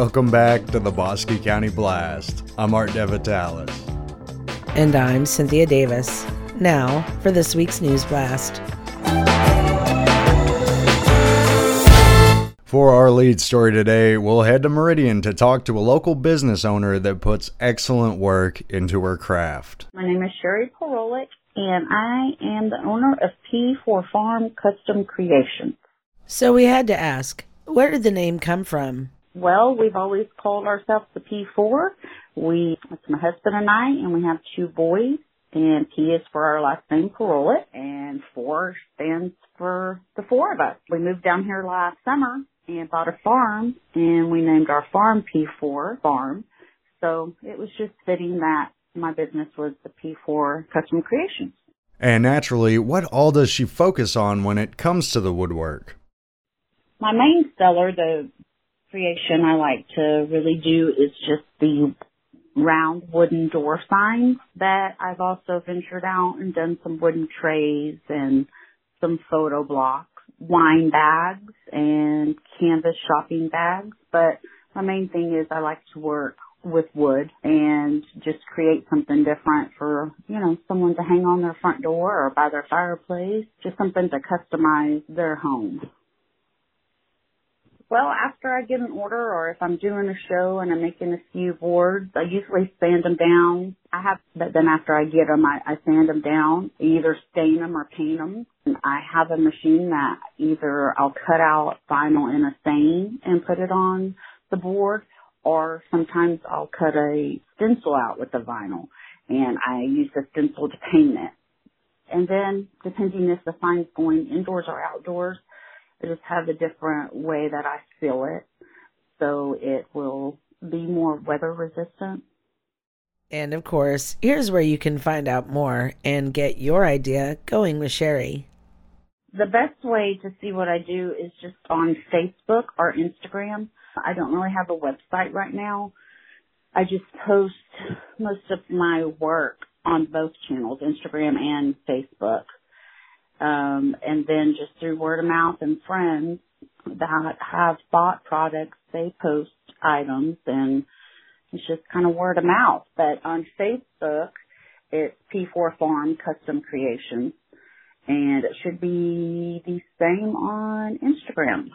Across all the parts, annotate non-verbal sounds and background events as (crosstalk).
Welcome back to the Bosque County Blast. I'm Art DeVitalis. And I'm Cynthia Davis. Now for this week's News Blast. For our lead story today, we'll head to Meridian to talk to a local business owner that puts excellent work into her craft. My name is Sherry Porolik, and I am the owner of P4 Farm Custom Creations. So we had to ask, where did the name come from? Well, we've always called ourselves the P4. We, it's my husband and I, and we have two boys. And P is for our last name, Porolik, and 4 stands for the four of us. We moved down here last summer and bought a farm and we named our farm P4 Farm. So it was just fitting that my business was the P4 Custom Creations. And naturally, what all does she focus on when it comes to the woodwork? My main seller, the creation I like to really do is just the round wooden door signs that I've also ventured out and done some wooden trays and some photo blocks wine bags and canvas shopping bags, but my main thing is I like to work with wood and just create something different for, you know, someone to hang on their front door or by their fireplace, just something to customize their home. Well, after I get an order or if I'm doing a show and I'm making a few boards, I usually sand them down. I have, but then after I get them, I, I sand them down, either stain them or paint them. And I have a machine that either I'll cut out vinyl in a stain and put it on the board, or sometimes I'll cut a stencil out with the vinyl and I use the stencil to paint it. And then depending if the sign's going indoors or outdoors, I just have a different way that I seal it so it will be more weather resistant. And of course, here's where you can find out more and get your idea going with Sherry. The best way to see what I do is just on Facebook or Instagram. I don't really have a website right now. I just post most of my work on both channels, Instagram and Facebook. Um, and then just through word of mouth and friends that have bought products, they post items and it's just kind of word of mouth. But on Facebook, it's P4 Farm Custom Creations and it should be the same on Instagram.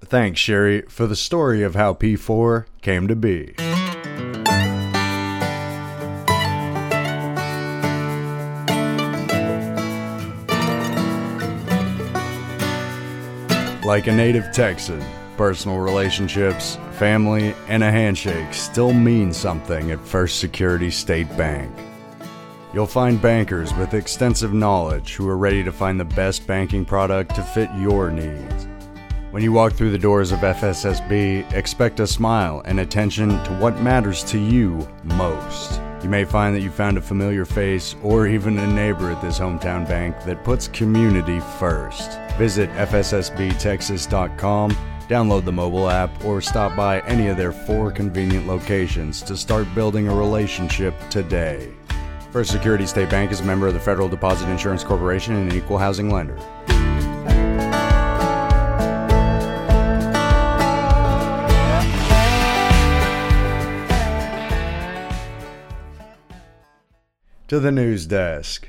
Thanks, Sherry, for the story of how P4 came to be. Like a native Texan, personal relationships, family, and a handshake still mean something at First Security State Bank. You'll find bankers with extensive knowledge who are ready to find the best banking product to fit your needs. When you walk through the doors of FSSB, expect a smile and attention to what matters to you most. You may find that you found a familiar face or even a neighbor at this hometown bank that puts community first. Visit FSSBTexas.com, download the mobile app, or stop by any of their four convenient locations to start building a relationship today. First Security State Bank is a member of the Federal Deposit Insurance Corporation and an equal housing lender. To the news desk.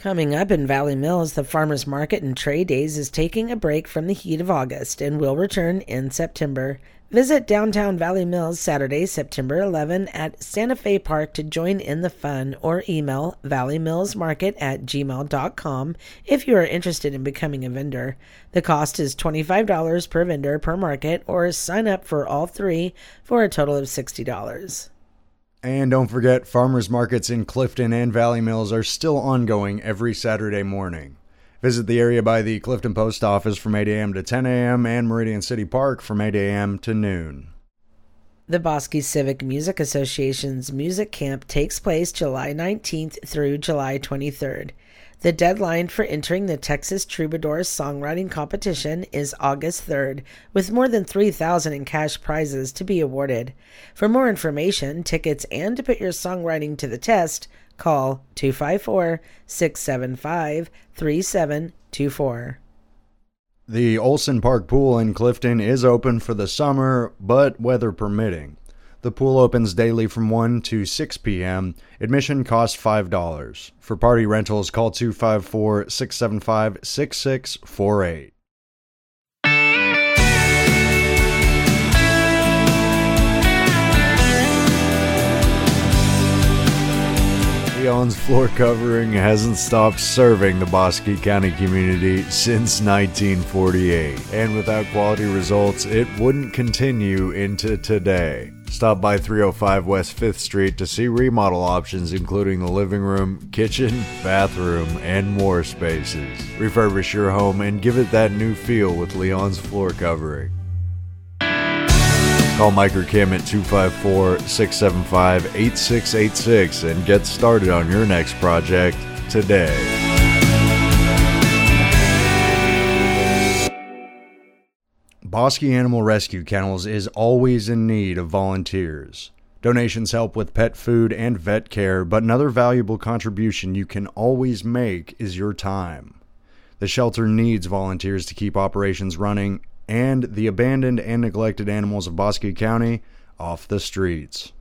Coming up in Valley Mills, the farmers market and trade days is taking a break from the heat of August and will return in September. Visit downtown Valley Mills Saturday, September 11 at Santa Fe Park to join in the fun or email valleymillsmarket at gmail.com if you are interested in becoming a vendor. The cost is $25 per vendor per market or sign up for all three for a total of $60. And don't forget, farmers markets in Clifton and Valley Mills are still ongoing every Saturday morning. Visit the area by the Clifton Post Office from 8 a.m. to 10 a.m. and Meridian City Park from 8 a.m. to noon. The Bosque Civic Music Association's music camp takes place July 19th through July 23rd. The deadline for entering the Texas Troubadours Songwriting Competition is August 3rd, with more than 3000 in cash prizes to be awarded. For more information, tickets, and to put your songwriting to the test, call 254 675 3724. The Olson Park Pool in Clifton is open for the summer, but weather permitting. The pool opens daily from 1 to 6 p.m. Admission costs $5. For party rentals, call 254 675 6648. Leon's Floor Covering hasn't stopped serving the Bosque County community since 1948, and without quality results, it wouldn't continue into today. Stop by 305 West 5th Street to see remodel options including the living room, kitchen, bathroom, and more spaces. Refurbish your home and give it that new feel with Leon's Floor Covering. Call Mike or Kim at 254 675 8686 and get started on your next project today. Bosque Animal Rescue Kennels is always in need of volunteers. Donations help with pet food and vet care, but another valuable contribution you can always make is your time. The shelter needs volunteers to keep operations running and the abandoned and neglected animals of Bosque County off the streets.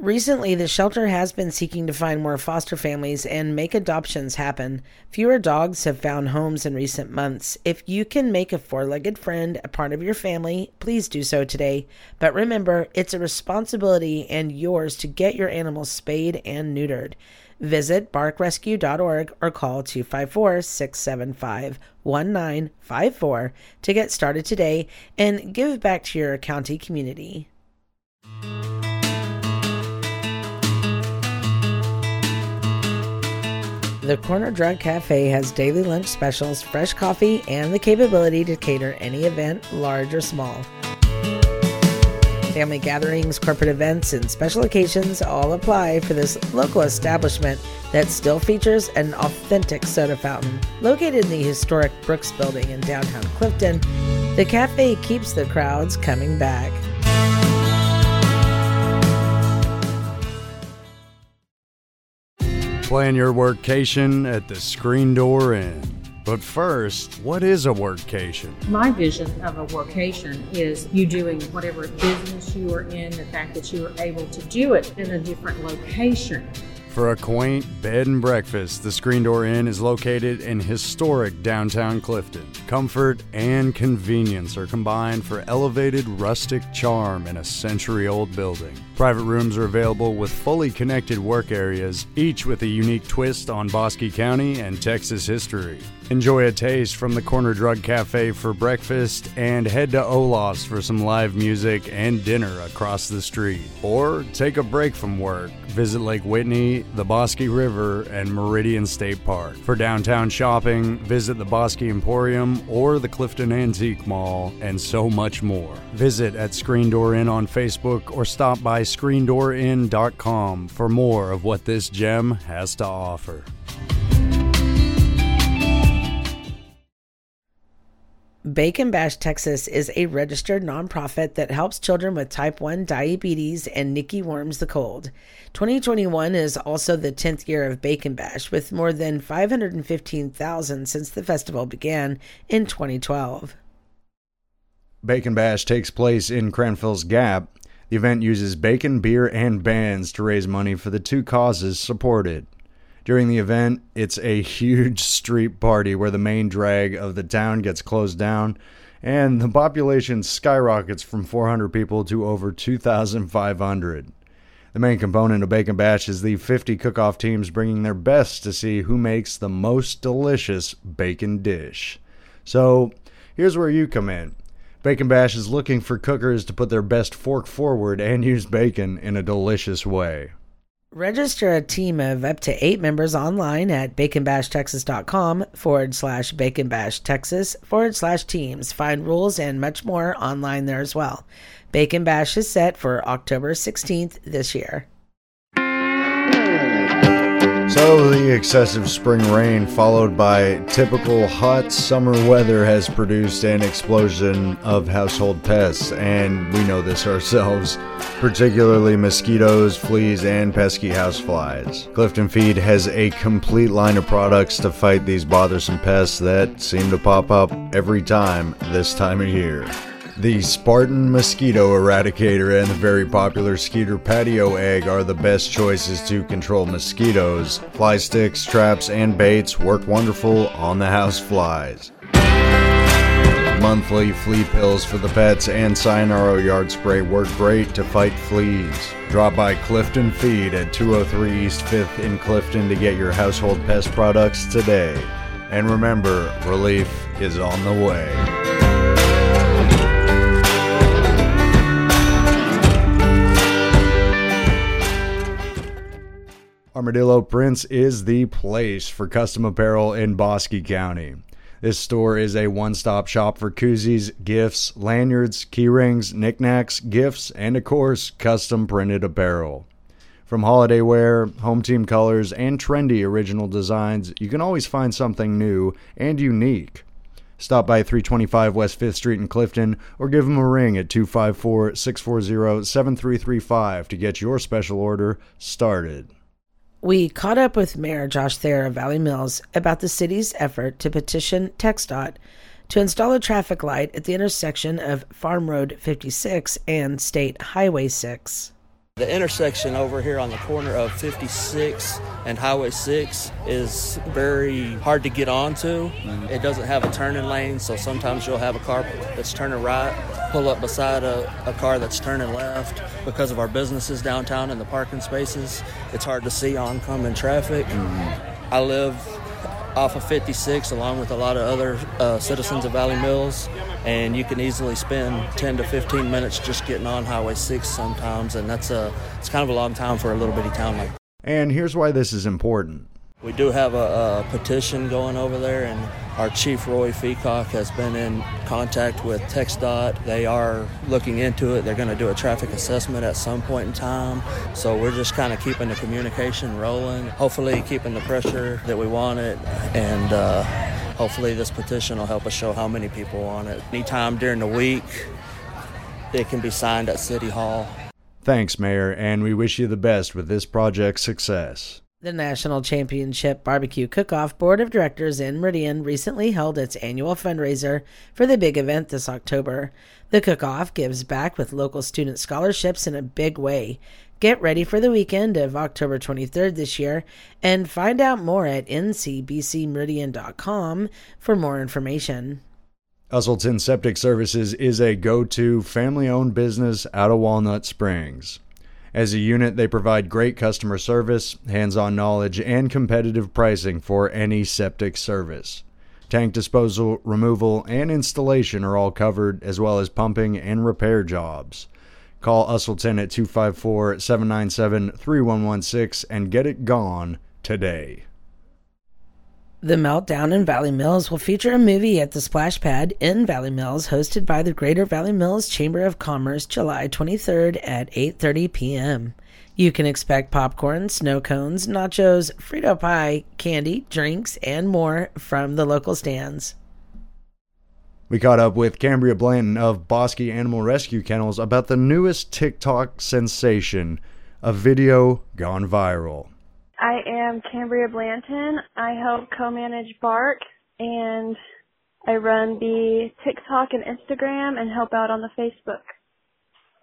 Recently, the shelter has been seeking to find more foster families and make adoptions happen. Fewer dogs have found homes in recent months. If you can make a four legged friend a part of your family, please do so today. But remember, it's a responsibility and yours to get your animals spayed and neutered. Visit barkrescue.org or call 254 675 1954 to get started today and give back to your county community. The Corner Drug Cafe has daily lunch specials, fresh coffee, and the capability to cater any event, large or small. Family gatherings, corporate events, and special occasions all apply for this local establishment that still features an authentic soda fountain. Located in the historic Brooks Building in downtown Clifton, the cafe keeps the crowds coming back. Plan your workcation at the Screen Door Inn. But first, what is a workcation? My vision of a workcation is you doing whatever business you are in, the fact that you are able to do it in a different location. For a quaint bed and breakfast, the Screen Door Inn is located in historic downtown Clifton. Comfort and convenience are combined for elevated rustic charm in a century old building. Private rooms are available with fully connected work areas, each with a unique twist on Bosque County and Texas history. Enjoy a taste from the Corner Drug Cafe for breakfast and head to Olaf's for some live music and dinner across the street. Or take a break from work. Visit Lake Whitney, the Bosque River, and Meridian State Park. For downtown shopping, visit the Bosque Emporium or the Clifton Antique Mall, and so much more. Visit at Screen Door Inn on Facebook or stop by screendoorinn.com for more of what this gem has to offer. Bacon Bash Texas is a registered nonprofit that helps children with type 1 diabetes and Nicky Worms the Cold. 2021 is also the 10th year of Bacon Bash, with more than 515,000 since the festival began in 2012. Bacon Bash takes place in Cranfill's Gap. The event uses bacon, beer, and bands to raise money for the two causes supported. During the event, it's a huge (laughs) street party where the main drag of the town gets closed down and the population skyrockets from 400 people to over 2,500. The main component of Bacon Bash is the 50 cook-off teams bringing their best to see who makes the most delicious bacon dish. So, here's where you come in. Bacon Bash is looking for cookers to put their best fork forward and use bacon in a delicious way. Register a team of up to eight members online at baconbashtexas.com forward slash baconbashtexas forward slash teams. Find rules and much more online there as well. Bacon Bash is set for October 16th this year. So, the excessive spring rain, followed by typical hot summer weather, has produced an explosion of household pests, and we know this ourselves, particularly mosquitoes, fleas, and pesky houseflies. Clifton Feed has a complete line of products to fight these bothersome pests that seem to pop up every time this time of year. The Spartan Mosquito Eradicator and the very popular Skeeter Patio Egg are the best choices to control mosquitoes. Fly sticks, traps, and baits work wonderful on the house flies. Monthly flea pills for the pets and Cyonara yard spray work great to fight fleas. Drop by Clifton Feed at 203 East 5th in Clifton to get your household pest products today. And remember, relief is on the way. Armadillo Prints is the place for custom apparel in Bosque County. This store is a one stop shop for koozies, gifts, lanyards, keyrings, knickknacks, gifts, and of course, custom printed apparel. From holiday wear, home team colors, and trendy original designs, you can always find something new and unique. Stop by 325 West 5th Street in Clifton or give them a ring at 254 640 7335 to get your special order started. We caught up with Mayor Josh Thayer of Valley Mills about the city's effort to petition TxDOT to install a traffic light at the intersection of Farm Road 56 and State Highway 6. The intersection over here on the corner of 56 and Highway 6 is very hard to get onto. Mm-hmm. It doesn't have a turning lane, so sometimes you'll have a car that's turning right pull up beside a, a car that's turning left because of our businesses downtown and the parking spaces. It's hard to see oncoming traffic. Mm-hmm. I live off of 56 along with a lot of other uh, citizens of Valley Mills and you can easily spend 10 to 15 minutes just getting on Highway 6 sometimes, and that's a it's kind of a long time for a little bitty town like. And here's why this is important. We do have a, a, petition going over there, and our chief Roy Feacock has been in contact with TxDOT. They are looking into it. They're going to do a traffic assessment at some point in time. So we're just kind of keeping the communication rolling, hopefully keeping the pressure that we want it, and uh, hopefully this petition will help us show how many people want it. Anytime during the week, it can be signed at City Hall. Thanks, Mayor, and we wish you the best with this project's success. The National Championship Barbecue Cook-Off Board of Directors in Meridian recently held its annual fundraiser for the big event this October. The cook-off gives back with local student scholarships in a big way. Get ready for the weekend of October 23rd this year and find out more at ncbcmeridian.com for more information. Usselton Septic Services is a go to family owned business out of Walnut Springs. As a unit, they provide great customer service, hands on knowledge, and competitive pricing for any septic service. Tank disposal, removal, and installation are all covered, as well as pumping and repair jobs. Call Usselton at 254 797 3116 and get it gone today. The Meltdown in Valley Mills will feature a movie at the Splash Pad in Valley Mills hosted by the Greater Valley Mills Chamber of Commerce July 23rd at 8:30 p.m. You can expect popcorn, snow cones, nachos, Frito pie, candy, drinks, and more from the local stands. We caught up with Cambria Blanton of Bosque Animal Rescue Kennels about the newest TikTok sensation, a video gone viral. I am Cambria Blanton. I help co-manage Bark and I run the TikTok and Instagram and help out on the Facebook.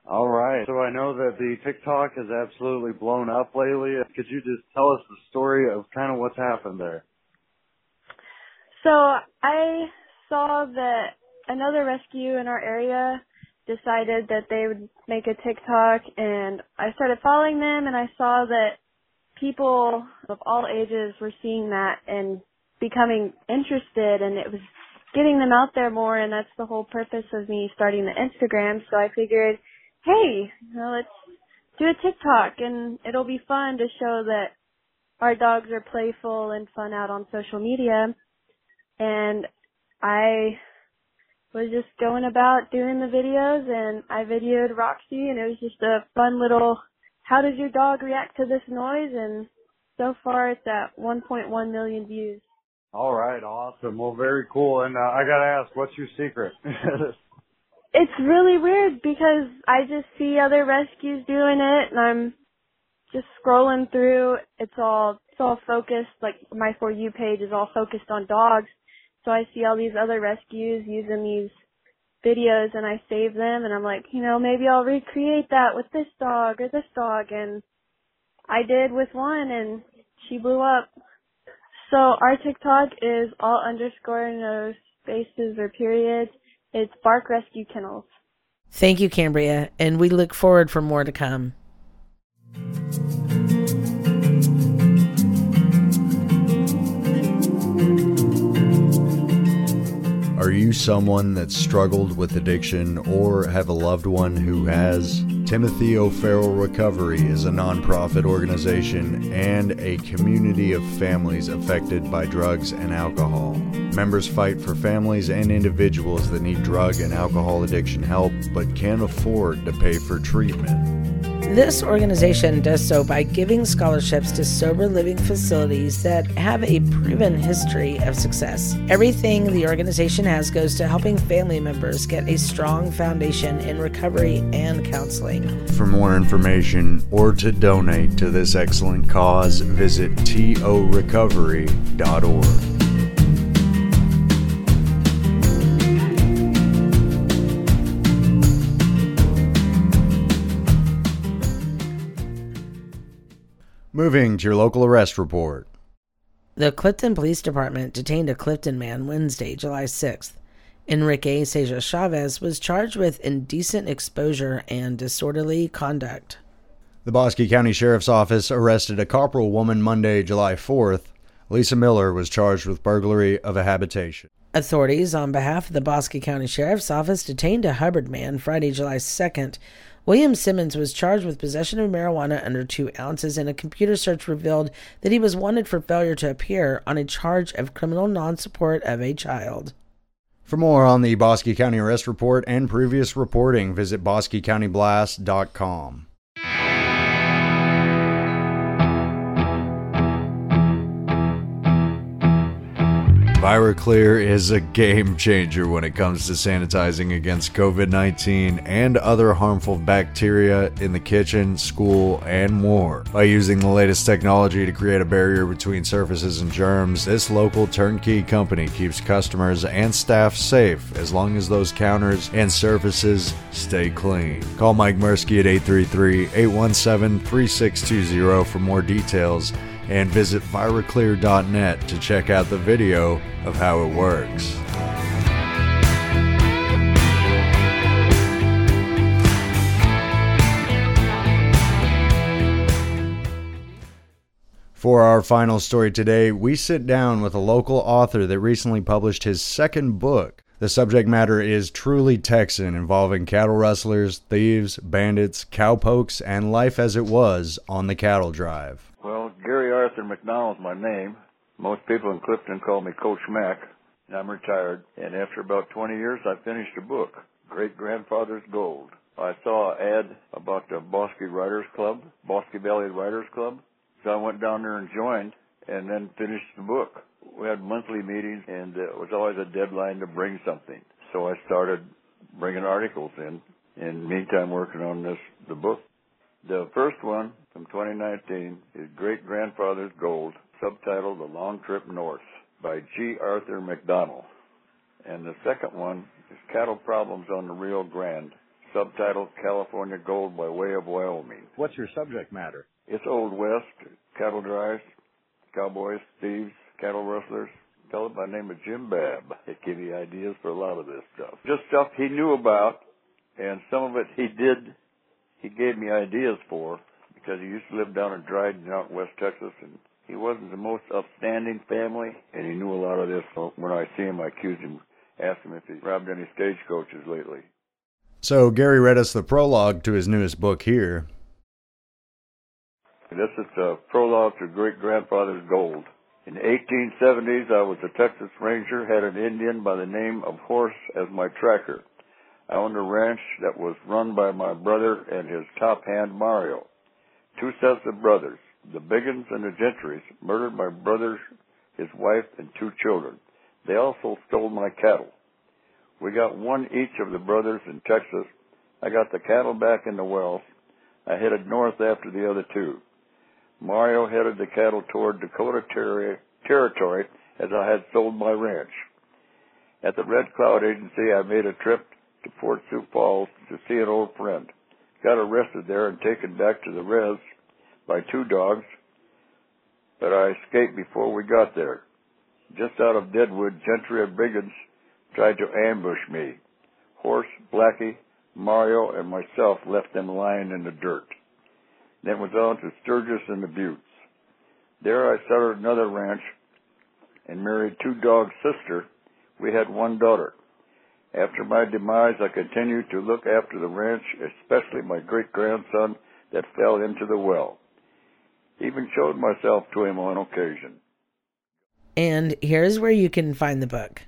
All right. So I know that the TikTok has absolutely blown up lately. Could you just tell us the story of kind of what's happened there? So I saw that another rescue in our area decided that they would make a TikTok and I started following them and I saw that people of all ages were seeing that and becoming interested and it was getting them out there more and that's the whole purpose of me starting the Instagram. So I figured, hey, let's do a TikTok and it'll be fun to show that our dogs are playful and fun out on social media. And I was just going about doing the videos and I videoed Roxy and it was just a fun little how does your dog react to this noise? And so far it's at 1.1 million views. All right, awesome. Well, very cool. And uh, I gotta ask, what's your secret? (laughs) it's really weird because I just see other rescues doing it, and I'm just scrolling through. It's all it's all focused. Like my for you page is all focused on dogs, so I see all these other rescues using these videos, and I save them, and I'm like, you know, maybe I'll recreate that with this dog or this dog, and I did with one, and she blew up. So our TikTok is all underscore no spaces or periods. It's Bark Rescue Kennels. Thank you, Cambria, and we look forward for more to come. Are you someone that struggled with addiction or have a loved one who has? Timothy O'Farrell Recovery is a nonprofit organization and a community of families affected by drugs and alcohol. Members fight for families and individuals that need drug and alcohol addiction help but can't afford to pay for treatment. This organization does so by giving scholarships to sober living facilities that have a proven history of success. Everything the organization has goes to helping family members get a strong foundation in recovery and counseling. For more information or to donate to this excellent cause, visit torecovery.org. Moving to your local arrest report. The Clifton Police Department detained a Clifton man Wednesday, July 6th. Enrique Seja Chavez was charged with indecent exposure and disorderly conduct. The Bosque County Sheriff's Office arrested a corporal woman Monday, July 4th. Lisa Miller was charged with burglary of a habitation. Authorities, on behalf of the Bosque County Sheriff's Office, detained a Hubbard man Friday, July 2nd William Simmons was charged with possession of marijuana under two ounces, and a computer search revealed that he was wanted for failure to appear on a charge of criminal non support of a child. For more on the Bosque County Arrest Report and previous reporting, visit bosquecountyblast.com. ViraClear is a game changer when it comes to sanitizing against COVID 19 and other harmful bacteria in the kitchen, school, and more. By using the latest technology to create a barrier between surfaces and germs, this local turnkey company keeps customers and staff safe as long as those counters and surfaces stay clean. Call Mike Mursky at 833 817 3620 for more details and visit viraclear.net to check out the video of how it works. For our final story today, we sit down with a local author that recently published his second book. The subject matter is truly Texan, involving cattle rustlers, thieves, bandits, cowpokes, and life as it was on the cattle drive. McDonald's my name. Most people in Clifton call me Coach Mac. I'm retired, and after about 20 years, I finished a book, Great Grandfather's Gold. I saw an ad about the Bosque Writers Club, Bosque Valley Writers Club, so I went down there and joined, and then finished the book. We had monthly meetings, and it was always a deadline to bring something. So I started bringing articles in, and meantime working on this the book. The first one from 2019 is Great Grandfather's Gold, subtitled The Long Trip North by G. Arthur McDonald. And the second one is Cattle Problems on the Rio Grande, subtitled California Gold by Way of Wyoming. What's your subject matter? It's Old West, cattle drives, cowboys, thieves, cattle rustlers. Fellow by the name of Jim Babb. It gave me ideas for a lot of this stuff. Just stuff he knew about, and some of it he did he gave me ideas for because he used to live down in Dryden out in West Texas and he wasn't the most upstanding family and he knew a lot of this. So when I see him, I accuse him, ask him if he's robbed any stagecoaches lately. So Gary read us the prologue to his newest book here. This is the prologue to Great Grandfather's Gold. In the 1870s, I was a Texas Ranger, had an Indian by the name of Horse as my tracker. I owned a ranch that was run by my brother and his top hand Mario. Two sets of brothers. The Biggins and the Gentrys murdered my brother, his wife, and two children. They also stole my cattle. We got one each of the brothers in Texas. I got the cattle back in the wells. I headed north after the other two. Mario headed the cattle toward Dakota ter- territory as I had sold my ranch. At the Red Cloud Agency, I made a trip to Fort Sioux Falls to see an old friend. Got arrested there and taken back to the res by two dogs, but I escaped before we got there. Just out of Deadwood, Gentry and Biggins tried to ambush me. Horse, Blackie, Mario, and myself left them lying in the dirt. Then was on to Sturgis and the Buttes. There I started another ranch and married two dogs' sister. We had one daughter. After my demise, I continued to look after the ranch, especially my great grandson that fell into the well. Even showed myself to him on occasion. And here's where you can find the book.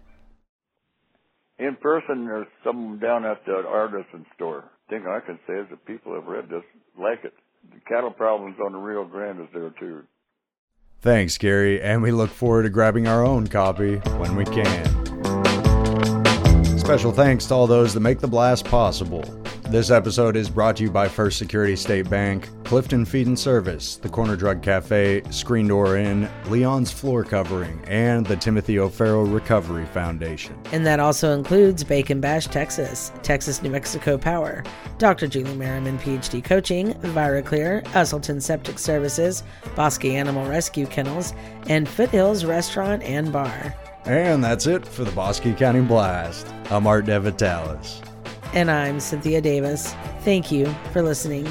In person, there's some down at the artisan store. Thing I can say is that people have read this like it. The cattle problems on the Rio Grande is there too. Thanks, Gary, and we look forward to grabbing our own copy when we can. Special thanks to all those that make the blast possible. This episode is brought to you by First Security State Bank, Clifton Feed and Service, the Corner Drug Cafe, Screen Door Inn, Leon's Floor Covering, and the Timothy O'Farrell Recovery Foundation. And that also includes Bacon Bash, Texas, Texas New Mexico Power, Dr. Julie Merriman PhD Coaching, ViraClear, Usselton Septic Services, Bosque Animal Rescue Kennels, and Foothills Restaurant and Bar. And that's it for the Bosque County Blast. I'm Art DeVitalis. And I'm Cynthia Davis. Thank you for listening.